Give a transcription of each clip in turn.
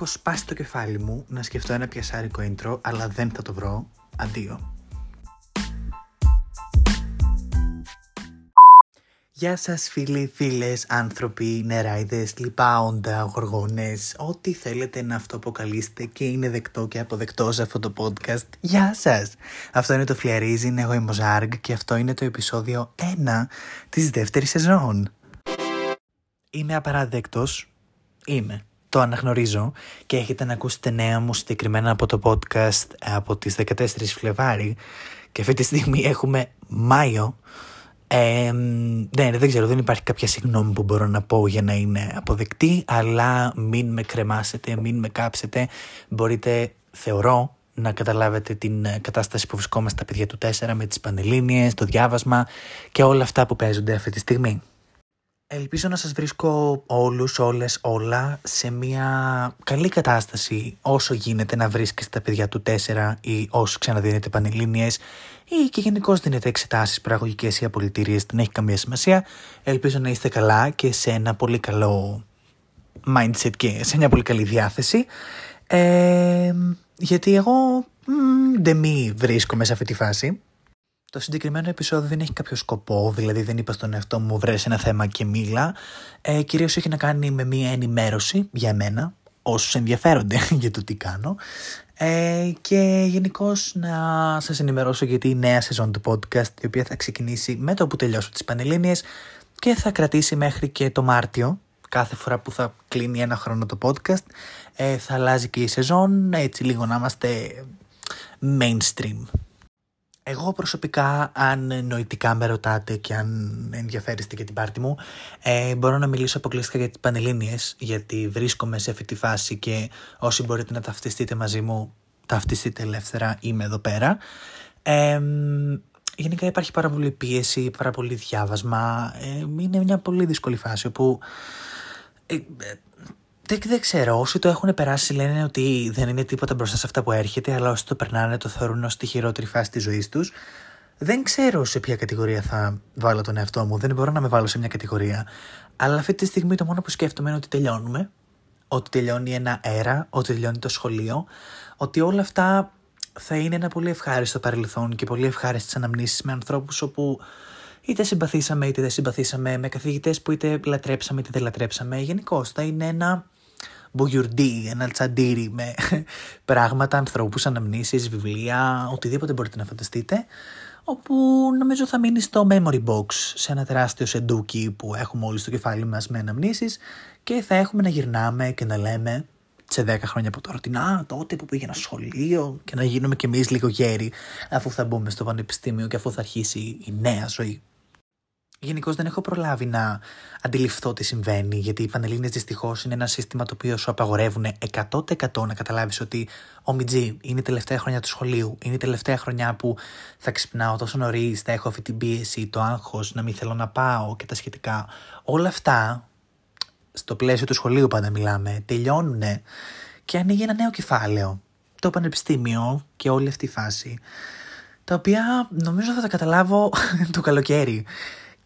Έχω σπάσει το κεφάλι μου να σκεφτώ ένα πιασάρικο intro, αλλά δεν θα το βρω. Αντίο. Γεια σας φίλοι, φίλες, άνθρωποι, νεράιδες, λοιπά όντα, γοργόνες, ό,τι θέλετε να αυτοαποκαλείστε και είναι δεκτό και αποδεκτό σε αυτό το podcast. Γεια σας! Αυτό είναι το Φλιαρίζιν, εγώ είμαι ο Ζάργ και αυτό είναι το επεισόδιο 1 της δεύτερης σεζόν. Είμαι απαράδεκτος, είμαι το αναγνωρίζω και έχετε να ακούσετε νέα μου συγκεκριμένα από το podcast από τις 14 Φλεβάρι και αυτή τη στιγμή έχουμε Μάιο. Ε, ναι, δεν ξέρω, δεν υπάρχει κάποια συγγνώμη που μπορώ να πω για να είναι αποδεκτή, αλλά μην με κρεμάσετε, μην με κάψετε. Μπορείτε, θεωρώ, να καταλάβετε την κατάσταση που βρισκόμαστε τα παιδιά του 4 με τις πανελλήνιες, το διάβασμα και όλα αυτά που παίζονται αυτή τη στιγμή. Ελπίζω να σας βρίσκω όλους, όλες, όλα σε μια καλή κατάσταση όσο γίνεται να βρίσκεστε τα παιδιά του 4 ή όσο ξαναδίνετε πανελλήνιες ή και γενικώς δίνετε εξετάσεις παραγωγικές ή απολυτήριες, δεν έχει καμία σημασία. Ελπίζω να είστε καλά και σε ένα πολύ καλό mindset και σε μια πολύ καλή διάθεση. Ε, γιατί εγώ δεν μη βρίσκομαι σε αυτή τη φάση. Το συγκεκριμένο επεισόδιο δεν έχει κάποιο σκοπό, δηλαδή δεν είπα στον εαυτό μου βρες ένα θέμα και μίλα. Ε, κυρίως έχει να κάνει με μία ενημέρωση για μένα, όσους ενδιαφέρονται για το τι κάνω. Ε, και γενικώς να σας ενημερώσω για τη νέα σεζόν του podcast, η οποία θα ξεκινήσει με το που τελειώσω τις Πανελλήνιες και θα κρατήσει μέχρι και το Μάρτιο, κάθε φορά που θα κλείνει ένα χρόνο το podcast. Ε, θα αλλάζει και η σεζόν, έτσι λίγο να είμαστε mainstream. Εγώ προσωπικά, αν νοητικά με ρωτάτε και αν ενδιαφέρεστε για την πάρτη μου, ε, μπορώ να μιλήσω αποκλειστικά για τις Πανελλήνιες, γιατί βρίσκομαι σε αυτή τη φάση και όσοι μπορείτε να ταυτιστείτε μαζί μου, ταυτιστείτε ελεύθερα, είμαι εδώ πέρα. Ε, γενικά υπάρχει πάρα πολύ πίεση, πάρα πολύ διάβασμα. Ε, είναι μια πολύ δύσκολη φάση όπου ε, δεν, δεν ξέρω. Όσοι το έχουν περάσει λένε ότι δεν είναι τίποτα μπροστά σε αυτά που έρχεται, αλλά όσοι το περνάνε το θεωρούν ως τη χειρότερη φάση της ζωής τους. Δεν ξέρω σε ποια κατηγορία θα βάλω τον εαυτό μου. Δεν μπορώ να με βάλω σε μια κατηγορία. Αλλά αυτή τη στιγμή το μόνο που σκέφτομαι είναι ότι τελειώνουμε. Ότι τελειώνει ένα αέρα, ότι τελειώνει το σχολείο. Ότι όλα αυτά θα είναι ένα πολύ ευχάριστο παρελθόν και πολύ ευχάριστες αναμνήσεις με ανθρώπους όπου είτε συμπαθήσαμε είτε δεν συμπαθήσαμε, με καθηγητές που είτε λατρέψαμε είτε δεν λατρέψαμε. Γενικώς θα είναι ένα μπουγιουρντί, ένα τσαντήρι με πράγματα, ανθρώπους, αναμνήσεις, βιβλία, οτιδήποτε μπορείτε να φανταστείτε όπου νομίζω θα μείνει στο memory box σε ένα τεράστιο σεντούκι που έχουμε όλοι στο κεφάλι μας με αναμνήσεις και θα έχουμε να γυρνάμε και να λέμε σε 10 χρόνια από τώρα ότι να τότε που πήγαινα σχολείο και να γίνουμε κι εμείς λίγο γέροι αφού θα μπούμε στο πανεπιστήμιο και αφού θα αρχίσει η νέα ζωή Γενικώς δεν έχω προλάβει να αντιληφθώ τι συμβαίνει, γιατί οι Πανελλήνιες δυστυχώς είναι ένα σύστημα το οποίο σου απαγορεύουν 100% να καταλάβεις ότι ο Μιτζή είναι η τελευταία χρονιά του σχολείου, είναι η τελευταία χρονιά που θα ξυπνάω τόσο νωρίς, θα έχω αυτή την πίεση, το άγχος, να μην θέλω να πάω και τα σχετικά. Όλα αυτά, στο πλαίσιο του σχολείου πάντα μιλάμε, τελειώνουν και ανοίγει ένα νέο κεφάλαιο. Το πανεπιστήμιο και όλη αυτή η φάση, τα οποία νομίζω θα τα καταλάβω το καλοκαίρι.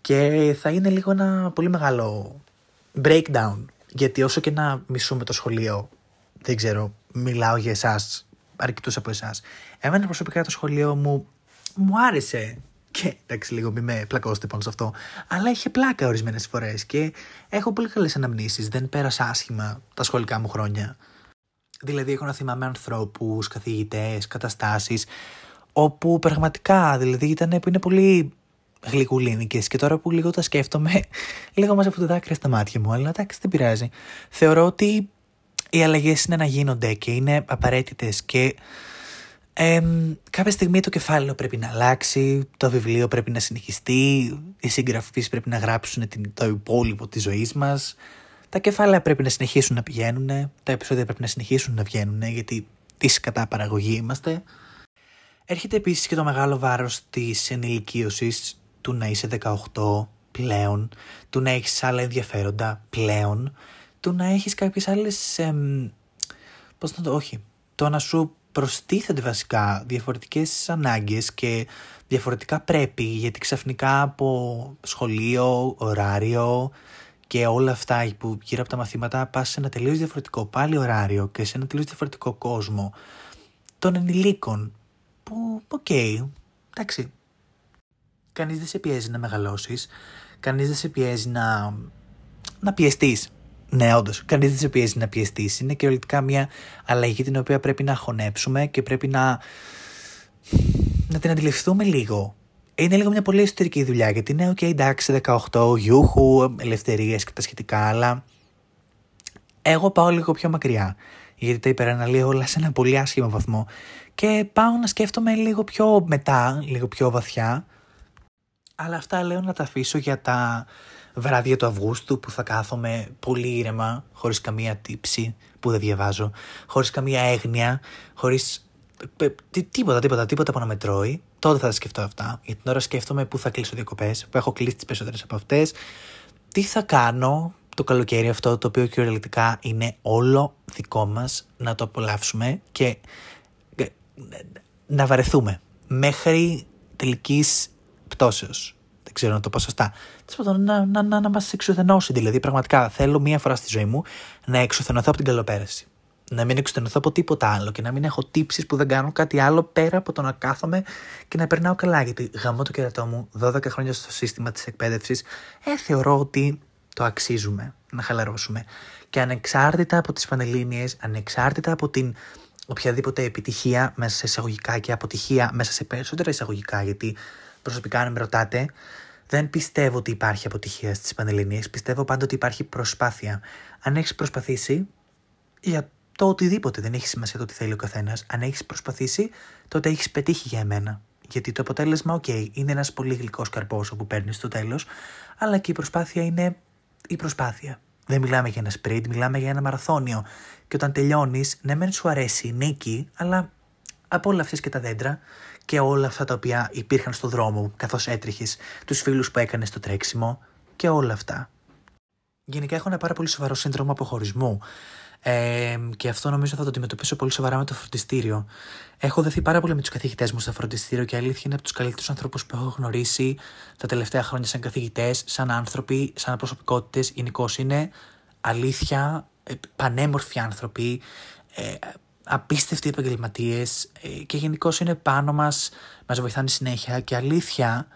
Και θα είναι λίγο ένα πολύ μεγάλο breakdown. Γιατί όσο και να μισούμε το σχολείο, δεν ξέρω, μιλάω για εσάς, αρκετούς από εσάς. Εμένα προσωπικά το σχολείο μου μου άρεσε. Και εντάξει, λίγο μην με πλακώσετε πάνω σε αυτό. Αλλά είχε πλάκα ορισμένες φορές και έχω πολύ καλές αναμνήσεις. Δεν πέρασα άσχημα τα σχολικά μου χρόνια. Δηλαδή, έχω να θυμάμαι ανθρώπους, καθηγητές, καταστάσεις, όπου πραγματικά δηλαδή ήταν που είναι πολύ γλυκουλίνικες και τώρα που λίγο τα σκέφτομαι, λίγο από το δάκρυα στα μάτια μου, αλλά εντάξει δεν πειράζει. Θεωρώ ότι οι αλλαγές είναι να γίνονται και είναι απαραίτητες και ε, κάποια στιγμή το κεφάλαιο πρέπει να αλλάξει, το βιβλίο πρέπει να συνεχιστεί, οι συγγραφείς πρέπει να γράψουν το υπόλοιπο της ζωής μας, τα κεφάλαια πρέπει να συνεχίσουν να πηγαίνουν, τα επεισόδια πρέπει να συνεχίσουν να βγαίνουν γιατί τη κατά παραγωγή είμαστε. Έρχεται επίσης και το μεγάλο βάρος της ενηλικίωσης του να είσαι 18 πλέον, του να έχεις άλλα ενδιαφέροντα πλέον, του να έχεις κάποιες άλλες, εμ, πώς να το, όχι, το να σου προστίθενται βασικά διαφορετικές ανάγκες και διαφορετικά πρέπει γιατί ξαφνικά από σχολείο, ωράριο και όλα αυτά που γύρω από τα μαθήματα πας σε ένα τελείως διαφορετικό πάλι ωράριο και σε ένα τελείως διαφορετικό κόσμο των ενηλίκων που, OK, okay, εντάξει, κανείς δεν σε πιέζει να μεγαλώσεις, κανείς δεν σε πιέζει να, να πιεστείς. Ναι, όντως. Κανείς δεν σε πιέζει να πιεστείς. Είναι κυριολεκτικά μια αλλαγή την οποία πρέπει να χωνέψουμε και πρέπει να, να την αντιληφθούμε λίγο είναι λίγο μια πολύ εσωτερική δουλειά γιατί είναι, OK, εντάξει, 18, γιούχου, ελευθερίες και τα σχετικά, αλλά εγώ πάω λίγο πιο μακριά. Γιατί τα υπεραναλύω όλα σε ένα πολύ άσχημο βαθμό και πάω να σκέφτομαι λίγο πιο μετά, λίγο πιο βαθιά. Αλλά αυτά λέω να τα αφήσω για τα βράδια του Αυγούστου που θα κάθομαι πολύ ήρεμα, χωρίς καμία τύψη που δεν διαβάζω, χωρίς καμία έγνοια, χωρίς τίποτα, τίποτα, τίποτα που να με τρώει τότε θα τα σκεφτώ αυτά. Για την ώρα σκέφτομαι πού θα κλείσω διακοπές, που έχω κλείσει τις περισσότερες από αυτές. Τι θα κάνω το καλοκαίρι αυτό, το οποίο κυριολεκτικά είναι όλο δικό μας να το απολαύσουμε και να βαρεθούμε μέχρι τελικής πτώσεως. Δεν ξέρω να το πω σωστά. να, να, να, να μας εξουθενώσει. Δηλαδή, πραγματικά θέλω μία φορά στη ζωή μου να εξουθενωθώ από την καλοπέραση να μην εξουθενωθώ από τίποτα άλλο και να μην έχω τύψεις που δεν κάνω κάτι άλλο πέρα από το να κάθομαι και να περνάω καλά. Γιατί γαμώ το κερατό μου 12 χρόνια στο σύστημα της εκπαίδευσης, ε, θεωρώ ότι το αξίζουμε να χαλαρώσουμε. Και ανεξάρτητα από τις πανελλήνιες, ανεξάρτητα από την οποιαδήποτε επιτυχία μέσα σε εισαγωγικά και αποτυχία μέσα σε περισσότερα εισαγωγικά, γιατί προσωπικά αν με ρωτάτε, δεν πιστεύω ότι υπάρχει αποτυχία στις Πανελληνίες. Πιστεύω πάντα ότι υπάρχει προσπάθεια. Αν έχεις προσπαθήσει για το οτιδήποτε. Δεν έχει σημασία το τι θέλει ο καθένας. Αν έχεις προσπαθήσει, τότε έχεις πετύχει για εμένα. Γιατί το αποτέλεσμα, OK, είναι ένας πολύ γλυκός καρπός που παίρνεις στο τέλος, αλλά και η προσπάθεια είναι η προσπάθεια. Δεν μιλάμε για ένα sprint, μιλάμε για ένα μαραθώνιο. Και όταν τελειώνεις, ναι, μεν σου αρέσει η νίκη, αλλά απόλαυσε και τα δέντρα και όλα αυτά τα οποία υπήρχαν στο δρόμο καθώς έτρεχες, τους φίλους που έκανες στο τρέξιμο και όλα αυτά. Γενικά έχω ένα πάρα πολύ σοβαρό σύνδρομο αποχωρισμού. Ε, και αυτό νομίζω θα το αντιμετωπίσω πολύ σοβαρά με το φροντιστήριο. Έχω δεθεί πάρα πολύ με τους καθηγητές μου στο φροντιστήριο και αλήθεια είναι από τους καλύτερους ανθρώπους που έχω γνωρίσει τα τελευταία χρόνια σαν καθηγητές, σαν άνθρωποι, σαν προσωπικότητες. Γενικώς είναι αλήθεια ε, πανέμορφοι άνθρωποι, ε, απίστευτοι επαγγελματίες ε, και γενικώ είναι πάνω μας, μας βοηθάνε συνέχεια και αλήθεια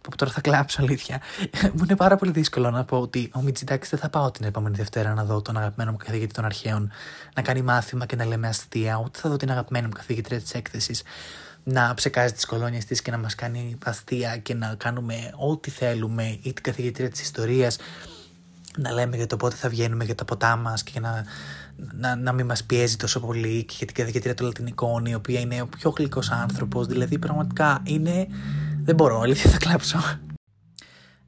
που τώρα θα κλάψω αλήθεια. Μου είναι πάρα πολύ δύσκολο να πω ότι ο Μιτζιντάκης δεν θα πάω την επόμενη Δευτέρα να δω τον αγαπημένο μου καθηγητή των αρχαίων να κάνει μάθημα και να λέμε αστεία, ούτε θα δω την αγαπημένη μου καθηγήτρια της έκθεσης να ψεκάζει τις κολόνιες της και να μας κάνει αστεία και να κάνουμε ό,τι θέλουμε, ή την καθηγήτρια της ιστορίας να λέμε για το πότε θα βγαίνουμε για τα ποτά μας και να, να, να μην μας πιέζει τόσο πολύ και για την καθηγήτρια των Λατινικών, η οποία είναι ο πιο γλυκός άνθρωπος. Δηλαδή, πραγματικά είναι δεν μπορώ, αλήθεια θα κλάψω.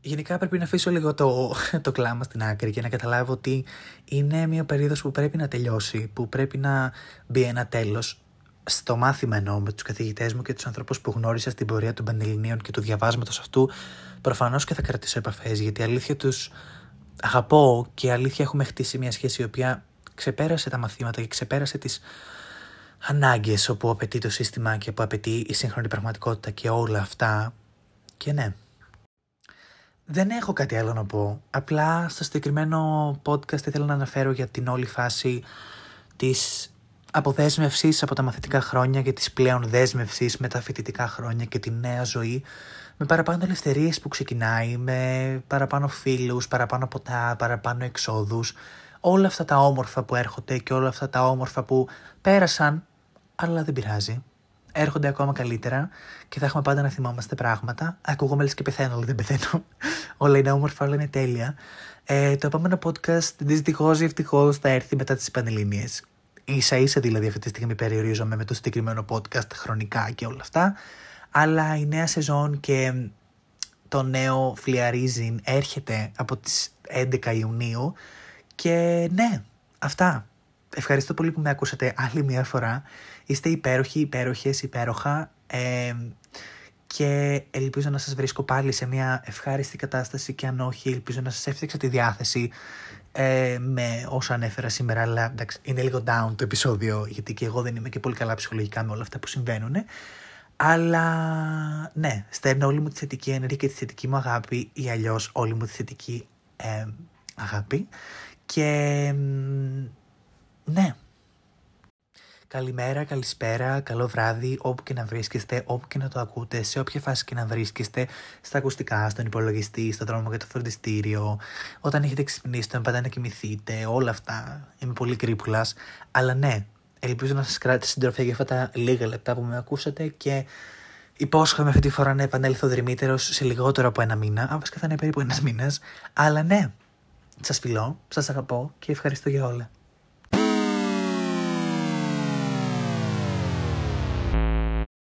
Γενικά πρέπει να αφήσω λίγο το, το κλάμα στην άκρη και να καταλάβω ότι είναι μια περίοδος που πρέπει να τελειώσει, που πρέπει να μπει ένα τέλος στο μάθημα εννοώ με τους καθηγητές μου και τους ανθρώπους που γνώρισα στην πορεία των Πανελληνίων και του διαβάσματος αυτού προφανώς και θα κρατήσω επαφές γιατί αλήθεια τους αγαπώ και αλήθεια έχουμε χτίσει μια σχέση η οποία ξεπέρασε τα μαθήματα και ξεπέρασε τις Ανάγκες όπου απαιτεί το σύστημα και που απαιτεί η σύγχρονη πραγματικότητα και όλα αυτά. Και ναι. Δεν έχω κάτι άλλο να πω. Απλά στο συγκεκριμένο podcast ήθελα να αναφέρω για την όλη φάση της αποδέσμευσης από τα μαθητικά χρόνια και της πλέον δέσμευσης με τα φοιτητικά χρόνια και τη νέα ζωή με παραπάνω ελευθερίες που ξεκινάει, με παραπάνω φίλους, παραπάνω ποτά, παραπάνω εξόδους, όλα αυτά τα όμορφα που έρχονται και όλα αυτά τα όμορφα που πέρασαν αλλά δεν πειράζει. Έρχονται ακόμα καλύτερα και θα έχουμε πάντα να θυμόμαστε πράγματα. Ακούγομαι λες και πεθαίνω, αλλά δεν πεθαίνω. όλα είναι όμορφα, όλα είναι τέλεια. Ε, το επόμενο podcast δυστυχώς ή ευτυχώς θα έρθει μετά τις Πανελληνίε. σα ίσα δηλαδή αυτή τη στιγμή περιορίζομαι με το συγκεκριμένο podcast χρονικά και όλα αυτά. Αλλά η νέα σεζόν και το νέο φλιαρίζιν έρχεται από τις 11 Ιουνίου και ναι, αυτά. Ευχαριστώ πολύ που με ακούσατε άλλη μια φορά. Είστε υπέροχοι, υπέροχες, υπέροχα ε, και ελπίζω να σας βρίσκω πάλι σε μια ευχάριστη κατάσταση και αν όχι ελπίζω να σας έφτιαξα τη διάθεση ε, με όσα ανέφερα σήμερα αλλά εντάξει, είναι λίγο down το επεισόδιο γιατί και εγώ δεν είμαι και πολύ καλά ψυχολογικά με όλα αυτά που συμβαίνουν αλλά ναι, στέλνω όλη μου τη θετική ενέργεια και τη θετική μου αγάπη ή αλλιώς όλη μου τη θετική ε, αγάπη. Και ναι, Καλημέρα, καλησπέρα, καλό βράδυ, όπου και να βρίσκεστε, όπου και να το ακούτε, σε όποια φάση και να βρίσκεστε, στα ακουστικά, στον υπολογιστή, στο δρόμο για το φροντιστήριο, όταν έχετε ξυπνήσει, όταν πάτε να κοιμηθείτε, όλα αυτά. Είμαι πολύ κρύπουλας. Αλλά ναι, ελπίζω να σας κράτησε συντροφιά για αυτά τα λίγα λεπτά που με ακούσατε και υπόσχομαι αυτή τη φορά να επανέλθω δρυμύτερος σε λιγότερο από ένα μήνα. Αν βασικά θα είναι περίπου ένας μήνας. Αλλά ναι, σας φιλώ, σας αγαπώ και ευχαριστώ για όλα.